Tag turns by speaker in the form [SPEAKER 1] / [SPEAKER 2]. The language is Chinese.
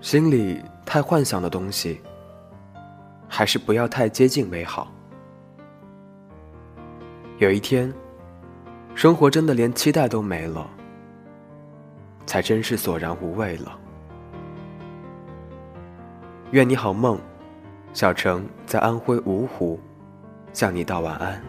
[SPEAKER 1] 心里太幻想的东西，还是不要太接近美好。有一天，生活真的连期待都没了，才真是索然无味了。愿你好梦，小城在安徽芜湖，向你道晚安。